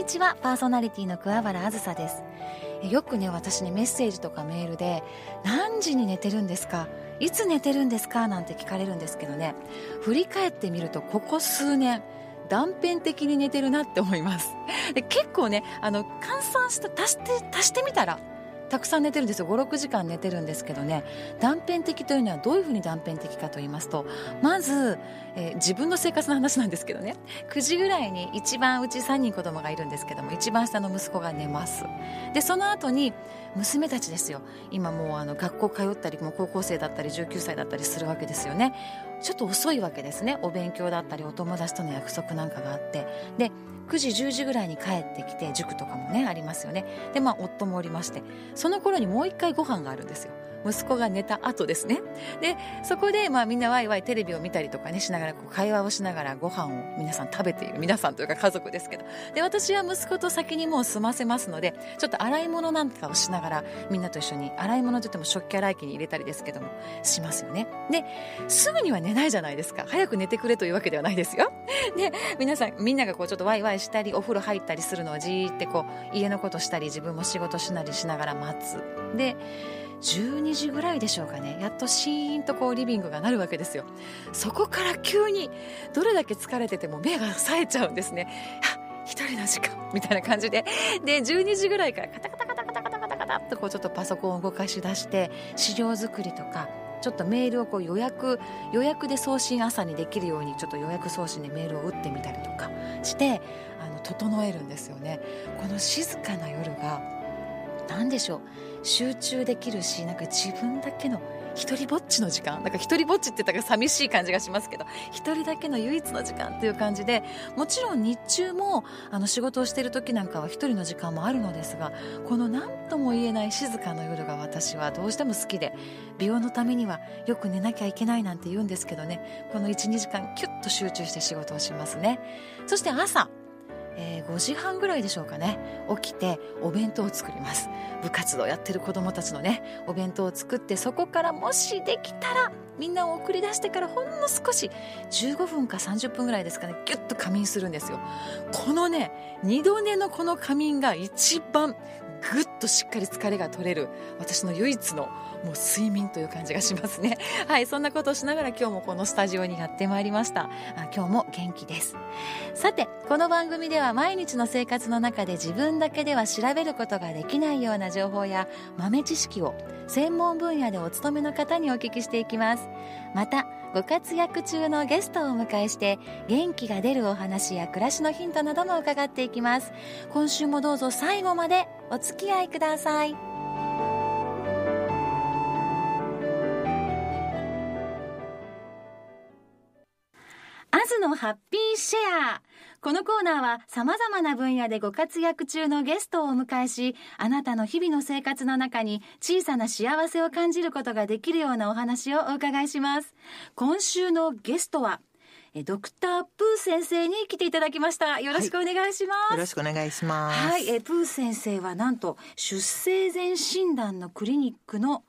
にちは。パーソナリティの桑原あずさです。よくね私にメッセージとかメールで何時に寝てるんですか？いつ寝てるんですか？なんて聞かれるんですけどね。振り返ってみるとここ数年断片的に寝てるなって思います。で結構ねあの換算した足して足してみたらたくさん寝てるんですよ。56時間寝てるんですけどね。断片的というのはどういうふうに断片的かと言いますとまず、えー、自分の生活の話なんですけどね。9時ぐらいに一番うち3人子供がいるんですけども一番下の息子が寝ます。でその後に娘たちですよ。今もうあの学校通ったりもう高校生だったり19歳だったりするわけですよね。ちょっと遅いわけですね。お勉強だったりお友達との約束なんかがあって。で9時10時ぐらいに帰ってきて塾とかもねありますよね。でまあ夫もおりまして。その頃にもう一回ご飯があるんですよ。息子が寝た後ですね。でそこでまあみんなワイワイテレビを見たりとかねしながらこう会話をしながらご飯を皆さん食べている皆さんというか家族ですけど。で私は息子と先にもう済ませますのでちょっと洗い物なんかをしながらみんなと一緒に洗い物といっても食器洗い機に入れたりですけどもしますよね。ですぐには寝ないじゃないですか。早く寝てくれというわけではないですよ。で皆さんみんながこうちょっとワイワイしたりお風呂入ったりするのをじーってこう家のことしたり自分も仕事しなりしながら待つ。で12時ぐらいでしょうかね。やっとシーンとこうリビングがなるわけですよ。そこから急にどれだけ疲れてても目が冴えちゃうんですね。一人の時間みたいな感じで。で12時ぐらいからカタカタカタカタカタカタカタとこうちょっとパソコンを動かし出して資料作りとかちょっとメールをこう予約予約で送信朝にできるようにちょっと予約送信でメールを打ってみたりとかしてあの整えるんですよね。この静かな夜が何でしょう。集中できるしなんか自分だけの一人ぼっちの時間。なんか一人ぼっちって言ったら寂しい感じがしますけど一人だけの唯一の時間っていう感じでもちろん日中もあの仕事をしている時なんかは一人の時間もあるのですがこの何とも言えない静かな夜が私はどうしても好きで美容のためにはよく寝なきゃいけないなんて言うんですけどねこの12時間キュッと集中して仕事をしますね。そして朝。えー、5時半ぐらいでしょうかね。起きてお弁当を作ります。部活動やってる子どもたちのねお弁当を作ってそこからもしできたらみんなを送り出してからほんの少し15分か30分ぐらいですかねギュッと仮眠するんですよ。このね二度寝のこの仮眠が一番ぐっとしっかり疲れが取れる私の唯一のもう睡眠という感じがしますね。はいそんなことをしながら今日もこのスタジオにやってまいりました。あ今日も元気です。さてこの番組では毎日の生活の中で自分だけでは調べることができないような情報や豆知識を専門分野でお勤めの方にお聞きしていきます。またご活躍中のゲストをお迎えして元気が出るお話や暮らしのヒントなども伺っていきます。今週もどうぞ最後までお付き合いください。のハッピーシェアこのコーナーは様々な分野でご活躍中のゲストをお迎えし、あなたの日々の生活の中に小さな幸せを感じることができるようなお話をお伺いします。今週のゲストは、ドクタープー先生に来ていただきました。よろしくお願いします。はい、よろしくお願いします。はい、えプー先生はなんと出生前診断のクリニックの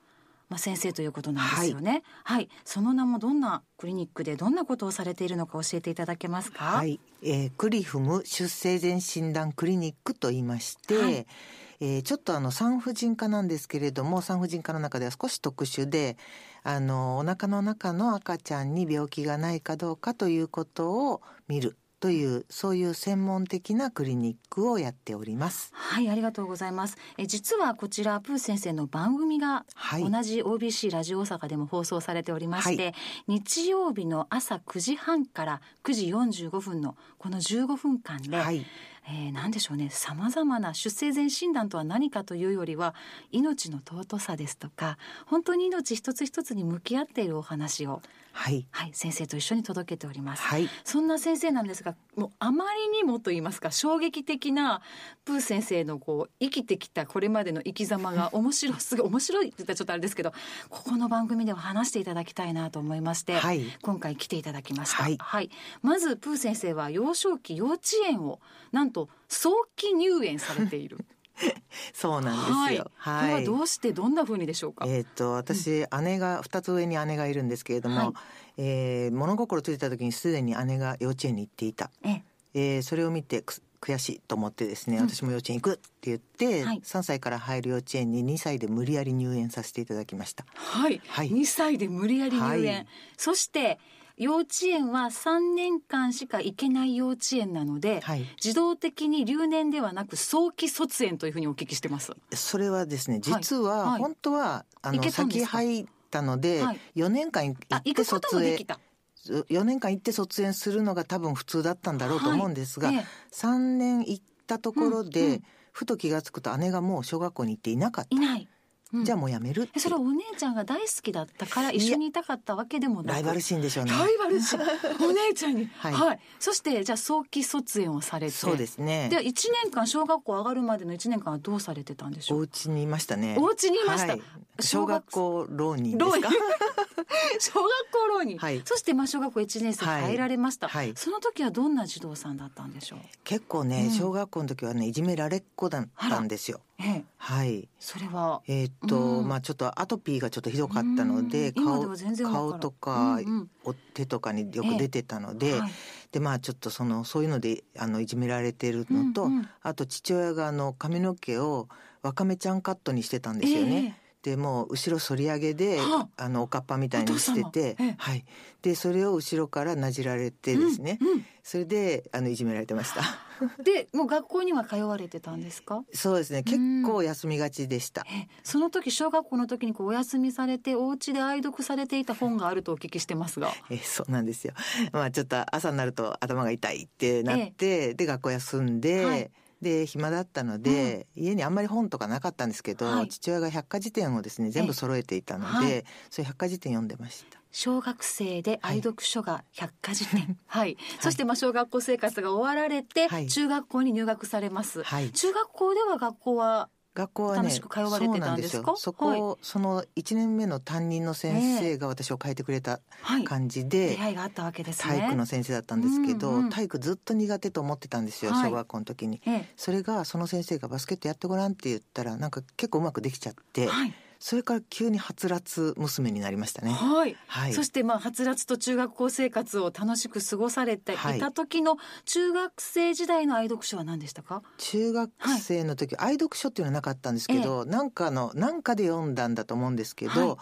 まあ、先生ということなんですよね、はい、はい、その名もどんなクリニックでどんなことをされているのか教えていただけますか？はい、えー、クリフム出生前診断クリニックと言いまして、はい、えー、ちょっとあの産婦人科なんですけれども産婦人科の中では少し特殊であのお腹の中の赤ちゃんに病気がないかどうかということを見るというそういう専門的なクリニックをやっております。はいありがとうございます。え実はこちらプー先生の番組が同じ OBC ラジオ大阪でも放送されておりまして、はい、日曜日の朝9時半から9時45分のこの15分間で、はい。えー、何でしょうねさまざまな出生前診断とは何かというよりは命の尊さですとか本当に命一つ一つに向き合っているお話をはい、はい、先生と一緒に届けております、はい、そんな先生なんですがもうあまりにもと言いますか衝撃的なプー先生のこう生きてきたこれまでの生き様が面白すごい面白いって言ったらちょっとあれですけどここの番組では話していただきたいなと思いまして、はい、今回来ていただきました、はい、はい、まずプー先生は幼少期幼稚園をなんと早期入園されている。そうなんですよ。はい。はどうしてどんな風にでしょうか？えっ、と私、うん、姉が二つ上に姉がいるんですけれども、はい、えー、物心ついた時にすでに姉が幼稚園に行っていた。ええ。ー、それを見て悔しいと思ってですね、うん。私も幼稚園行くって言って、はい。3歳から入る幼稚園に2歳で無理やり入園させていただきました。はい、はい。2歳で無理やり入園、はい。そして幼稚園は3年間しか行けない幼稚園なので、はい。自動的に留年ではなく早期卒園というふうにお聞きしてます。それはですねはい。実ははい。本当は、あ行の先入ったので、はい。4年間行あ、って卒園もできた。4年間行って卒園するのが多分普通だったんだろうと思うんですが、ええ。3年行ったところで、うんうんふと気が付くと姉がもう小学校に行っていなかった。いない。うん。じゃあもうやめる。それはお姉ちゃんが大好きだったから一緒にいたかったわけでもなく。ライバル心でしょうね。ライバル心。お姉ちゃんに。は、はい。いそしてじゃあ早期卒園をされて。そうですね。で1年間小学校上がるまでの1年間はどうされてたんでしょう？お家にいましたね。お家にいました。はい。小学校浪人で浪人。すか 小学校浪人、はい。そしてまあ小学校1年生に入られました、はい。はいその時はどんな児童さんだったんでしょう？結構ね、うん。小学校の時はねいじめられっ子だったんですよ。ええ。はい。それは？えーっと、うん。まあちょっとアトピーがちょっとひどかったので顔顔とか、うんうん。お手とかによく出てたので、はい。でまあちょっとそのそういうのであのいじめられてるのと、うんうん。あと父親があの髪の毛をわかめちゃんカットにしてたんですよね。でもう後ろ反り上げで、はあ。のおかっぱみたいにしててええ、はい。でそれを後ろからなじられてですね、うんうん。それであのいじめられてました。でもう学校には通われてたんですか？そうですね。結構休みがちでした。えその時小学校の時にこうお休みされてお家で愛読されていた本があるとお聞きしてますが。えそうなんですよ。まあちょっと朝になると頭が痛いってなって、で学校休んで、はいで暇だったので、家にあんまり本とかなかったんですけど、はい。父親が百科事典をですね全部揃えていたので、はい。そういう百科事典読んでました。小学生で愛読書が百科事典。はい、そしてまあ小学校生活が終わられて、はい。中学校に入学されます、はい。中学校では学校は学校はね楽しく通われてたんですか？そうなんですよ。そこ、その一年目の担任の先生が私を変えてくれたはい。感じで、出会いがあったわけですね。体育の先生だったんですけど、うんうん。体育ずっと苦手と思ってたんですよ、はい。小学校の時に。えそれがその先生がバスケットやってごらんって言ったらなんか結構うまくできちゃって、えはいそれから急にはつらつ娘になりましたね。はい。はい。そしてまあはつらつと中学校生活を楽しく過ごされていはい。た時の中学生時代の愛読書は何でしたか、中学生の時、愛読書っていうのはなかったんですけど、なんかのなんかで読んだんだと思うんですけど、はい。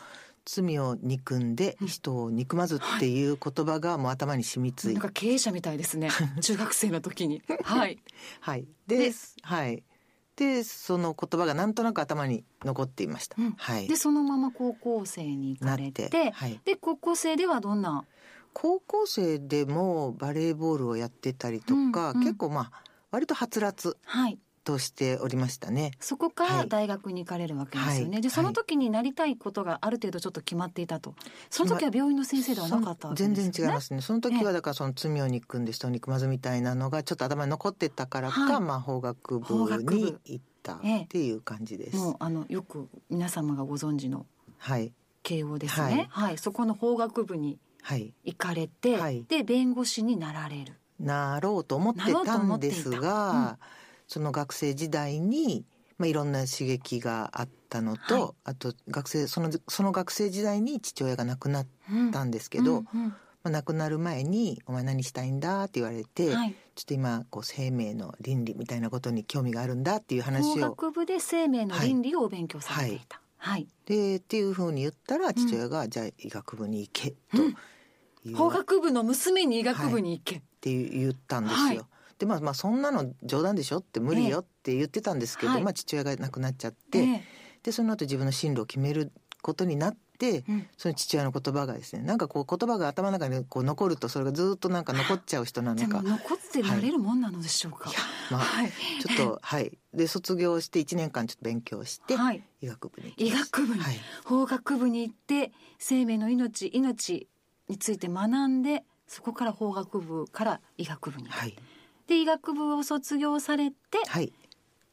罪を憎んで人を憎まずっていう言葉がもう頭に染みついなんか経営者みたいですね。中学生の時に。はい。はい。でではい。でその言葉がなんとなく頭に残っていました。うん。はい。で。そのまま高校生に行かれててはい。で高校生ではどんな？高校生でもバレーボールをやってたりとか、うんうん。結構まあ割とはつらつ。はいとしておりましたね。そこかはい。ら大学に行かれるわけですよね、はい。でその時になりたいことがある程度ちょっと決まっていたと。その時は病院の先生ではなかったわけですよね。全然違いますね。その時はだからその罪を憎んで人を憎まずみたいなのがちょっと頭に残ってたからか、はい。まあ法学部部に行ったっていう感じです。もうあのよく皆様がご存知のはい。慶応ですね。はい、そこの法学部にはい。行かれて、はい。で弁護士になられる。なろうと思ってたんですが、その学生時代に、まあ、いろんな刺激があったのと、はい。あと学生そのその学生時代に父親が亡くなったんですけど、うんうんまあ、亡くなる前に「お前何したいんだ?」って言われて、はい、ちょっと今こう生命の倫理みたいなことに興味があるんだっていう法話を学部で生命の倫理をお勉強されていた。はい、でっていうふうに言ったら父親が「じゃあ医学部に行け」とうん。法学部の娘に医学部に行け、って言ったんですよ。はいでまあまあそんなの冗談でしょって無理よって言ってたんですけど、はい。まあ父親が亡くなっちゃって、ええ。でその後自分の進路を決めることになって、うん。その父親の言葉がですねなんかこう言葉が頭の中にこう残るとそれがずっとなんか残っちゃう人なのか。残ってられるもんなのでしょうか、い。やまあはい。ちょっとはい。で卒業して1年間ちょっと勉強して、はい、医学部に医学部に、はい。法学部に行って生命の命命について学んでそこから法学部から医学部に、はいで医学部を卒業されてはい。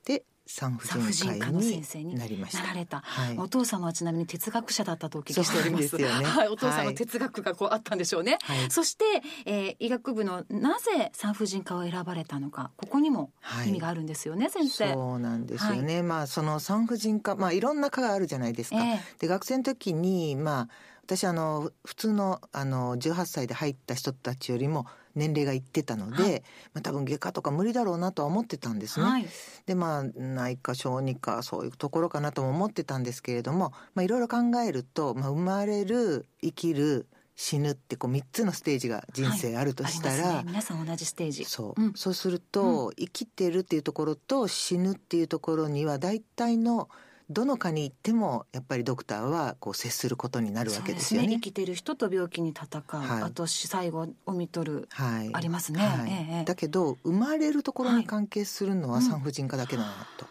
で産婦人人科科の先に生になりました。なられた、はい。お父様はちなみに哲学者だったとお聞きしております。そうなんですよね。はい、お父様のはい。哲学がこうあったんでしょうね、はい。そして、えー医学部のなぜ産婦人科を選ばれたのかここにもはい。意味があるんですよね、先生。そうなんですよね、まあその産婦人科まあいろんな科があるじゃないですか、ええ。で学生の時にまあ私あの普通のあの18歳で入った人たちよりも年齢がいってたので、はい。まあ、多分外科とか無理だろうなとは思ってたんですね。はい。でまあ内科小児科そういうところかなとも思ってたんですけれども、まあ、いろいろ考えると、まあ、生まれる生きる死ぬってこう3つのステージが人生あるとしたら、ありますね。皆さん同じステージ。そう、うん。そうすると、生きてるっていうところと死ぬっていうところには大体のどの科に行ってもやっぱりドクターはこう接することになるわけですよね。そう生きてる人と病気に戦う、はい。あと最後を見とる。はい、ありますね、はい。ええだけど生まれるところに関係するのははい。産婦人科だけだなと、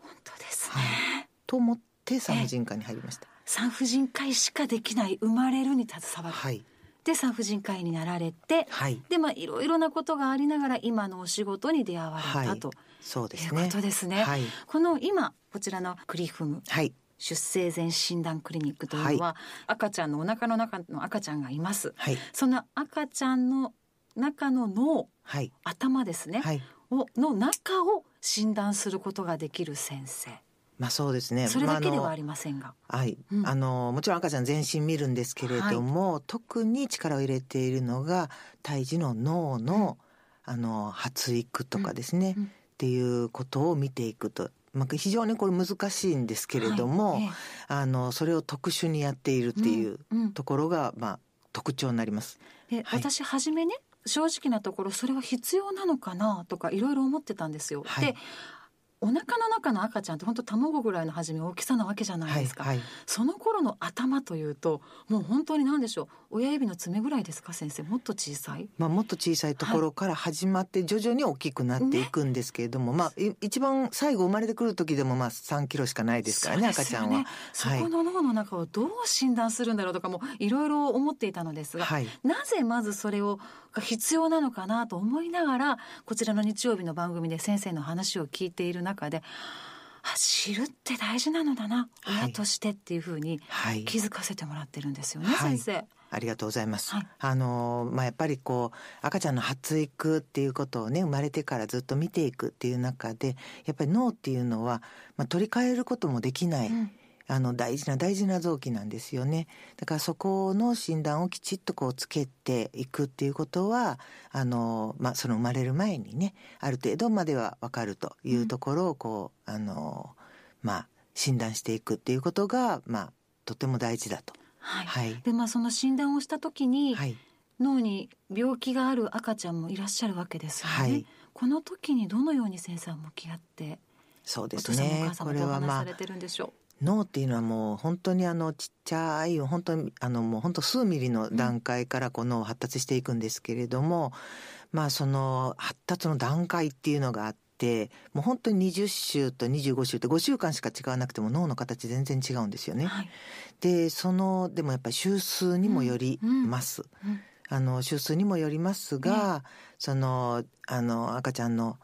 本当ですね、はい。と思って産婦人科に入りました。産婦人科医しかできない生まれるに携わる、はいで産婦人科医になられてはいでまあいろいろなことがありながら今のお仕事に出会われた、はいとそうですねいうこと。ですね。はいこの今こちらのクリフムはい出生前診断クリニックというのは、赤ちゃんのお腹の中の赤ちゃんがいます。はいその赤ちゃんの中の脳はい頭ですね、はい。をの中を診断することができる先生まあそうですね。それだけではありませんが、はい、うん。あのもちろん赤ちゃん全身見るんですけれども、特に力を入れているのが胎児の脳の、あの発育とかですね、うんっていうことを見ていくと、まあ、非常にこれ難しいんですけれども、はい。え。あのそれを特殊にやっているっていううんうん。ところが、まあ、特徴になります。えはい。私初めね正直なところそれは必要なのかなとかいろいろ思ってたんですよ。はい。でお腹の中の赤ちゃんって本当卵ぐらいの初め大きさなわけじゃないはいですか、はいその頃の頭というともう本当に何でしょう。親指の爪ぐらいですか先生。もっと小さい？まあ、もっと小さいところから始まって徐々に大きくなっていくんですけれども、まあい一番最後生まれてくる時でもまあ3キロしかないですからねそうですよ赤ちゃんは。そこの脳の中をどう診断するんだろうとかもいろいろ思っていたのですが、はい。なぜまずそれをが必要なのかなと思いながらこちらの日曜日の番組で先生の話を聞いている中であ知るって大事なのだな。はい。親としてっていうふうにはい。気づかせてもらってるんですよね、はい。先生。ありがとうございます。はい。あのまあやっぱりこう赤ちゃんの発育っていうことをね生まれてからずっと見ていくっていう中でやっぱり脳っていうのはまあ取り替えることもできない、うんあの大事な大事な臓器なんですよね。だからそこの診断をきちっとこうつけていくっていうことはあのまあその生まれる前にねある程度まではわかるというところをこう、あのまあ診断していくっていうことがまあとても大事だと。はいはい。でまあその診断をした時に、はい。脳に病気がある赤ちゃんもいらっしゃるわけですよね。はいこの時にどのように先生は向き合ってそうですねことれおはまあ脳っていうのはもう本当にあのちっちゃい本当にあのもう本当数ミリの段階からこう脳発達していくんですけれども、まあその発達の段階っていうのがあってもう本当に20週と25週って5週間しか違わなくても脳の形全然違うんですよう。ね。はい。でそのでもやっぱり週数にもよります。うんあの週数にもよりますが、そのあの赤ちゃんの、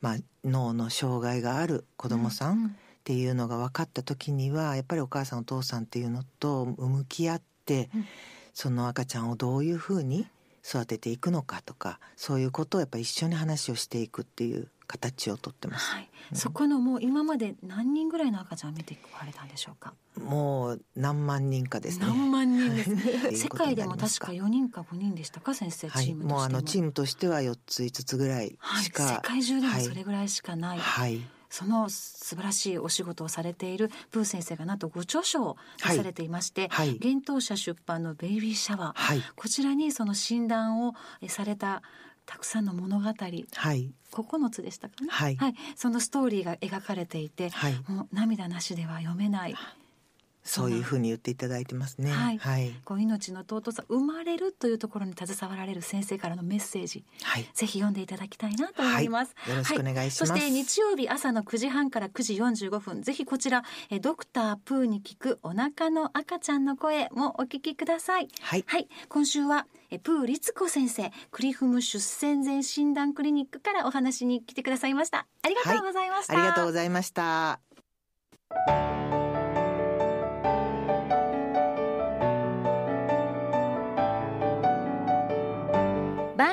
まあ、脳の障害がある子供さん、うっていうのが分かった時にはやっぱりお母さんお父さんっていうのと向き合って、うんその赤ちゃんをどういうふうに育てていくのかとかそういうことをやっぱり一緒に話をしていくっていう形をとってます。はい。そこのもう今まで何人ぐらいの赤ちゃんを見てこられたんでしょうか？もう何万人かですね。何万人ですはいね。世界でも確か4人か5人でしたか？先生はい、チームとしても。もうあのチームとしては4つ5つぐらいはい。しか、世界中でもそれぐらいしかない。はい、その素晴らしいお仕事をされているブー先生がなんとご著書を出されていまして、はい。幻冬舎出版の「ベイビーシャワー」はい、こちらにその診断をえされたたくさんの物語。はい、9つでしたかね、はい。そのストーリーが描かれていて、はい、もう涙なしでは読めないそういうふうに言っていただいてますね。はい。はい、こう命の尊さ生まれるというところに携わられる先生からのメッセージはい、ぜひ読んでいただきたいなと思います、よろしくお願いします。そして日曜日朝の9時半から9時45分ぜひこちらえドクタープーに聞くお腹の赤ちゃんの声もお聞きください。はい、はい。今週はえプー律子先生クリフム出生前診断クリニックからお話に来てくださいました。ありがとうございました、ありがとうございました。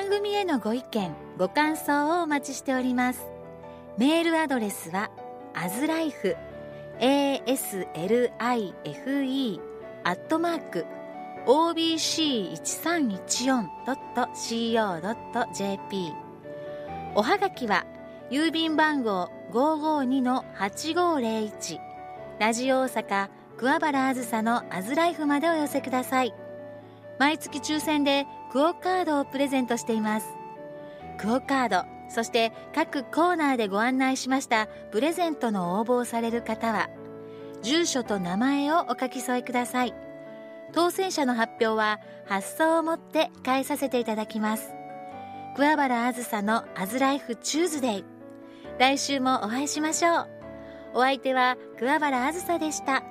番組へのご意見ご感想をお待ちしております。メールアドレスはアズライフ aslife アットマーク obc1314.co.jp おはがきは郵便番号552-8501ラジオ大阪桑原あずさのアズライフまでお寄せください。毎月抽選でクオカードをプレゼントしています。クオカードそして各コーナーでご案内しましたプレゼントの応募をされる方は住所と名前をお書き添えください。当選者の発表は発送をもって返させていただきます。桑原あずさのアズライフチューズデイ。来週もお会いしましょう。お相手は桑原あずさでした。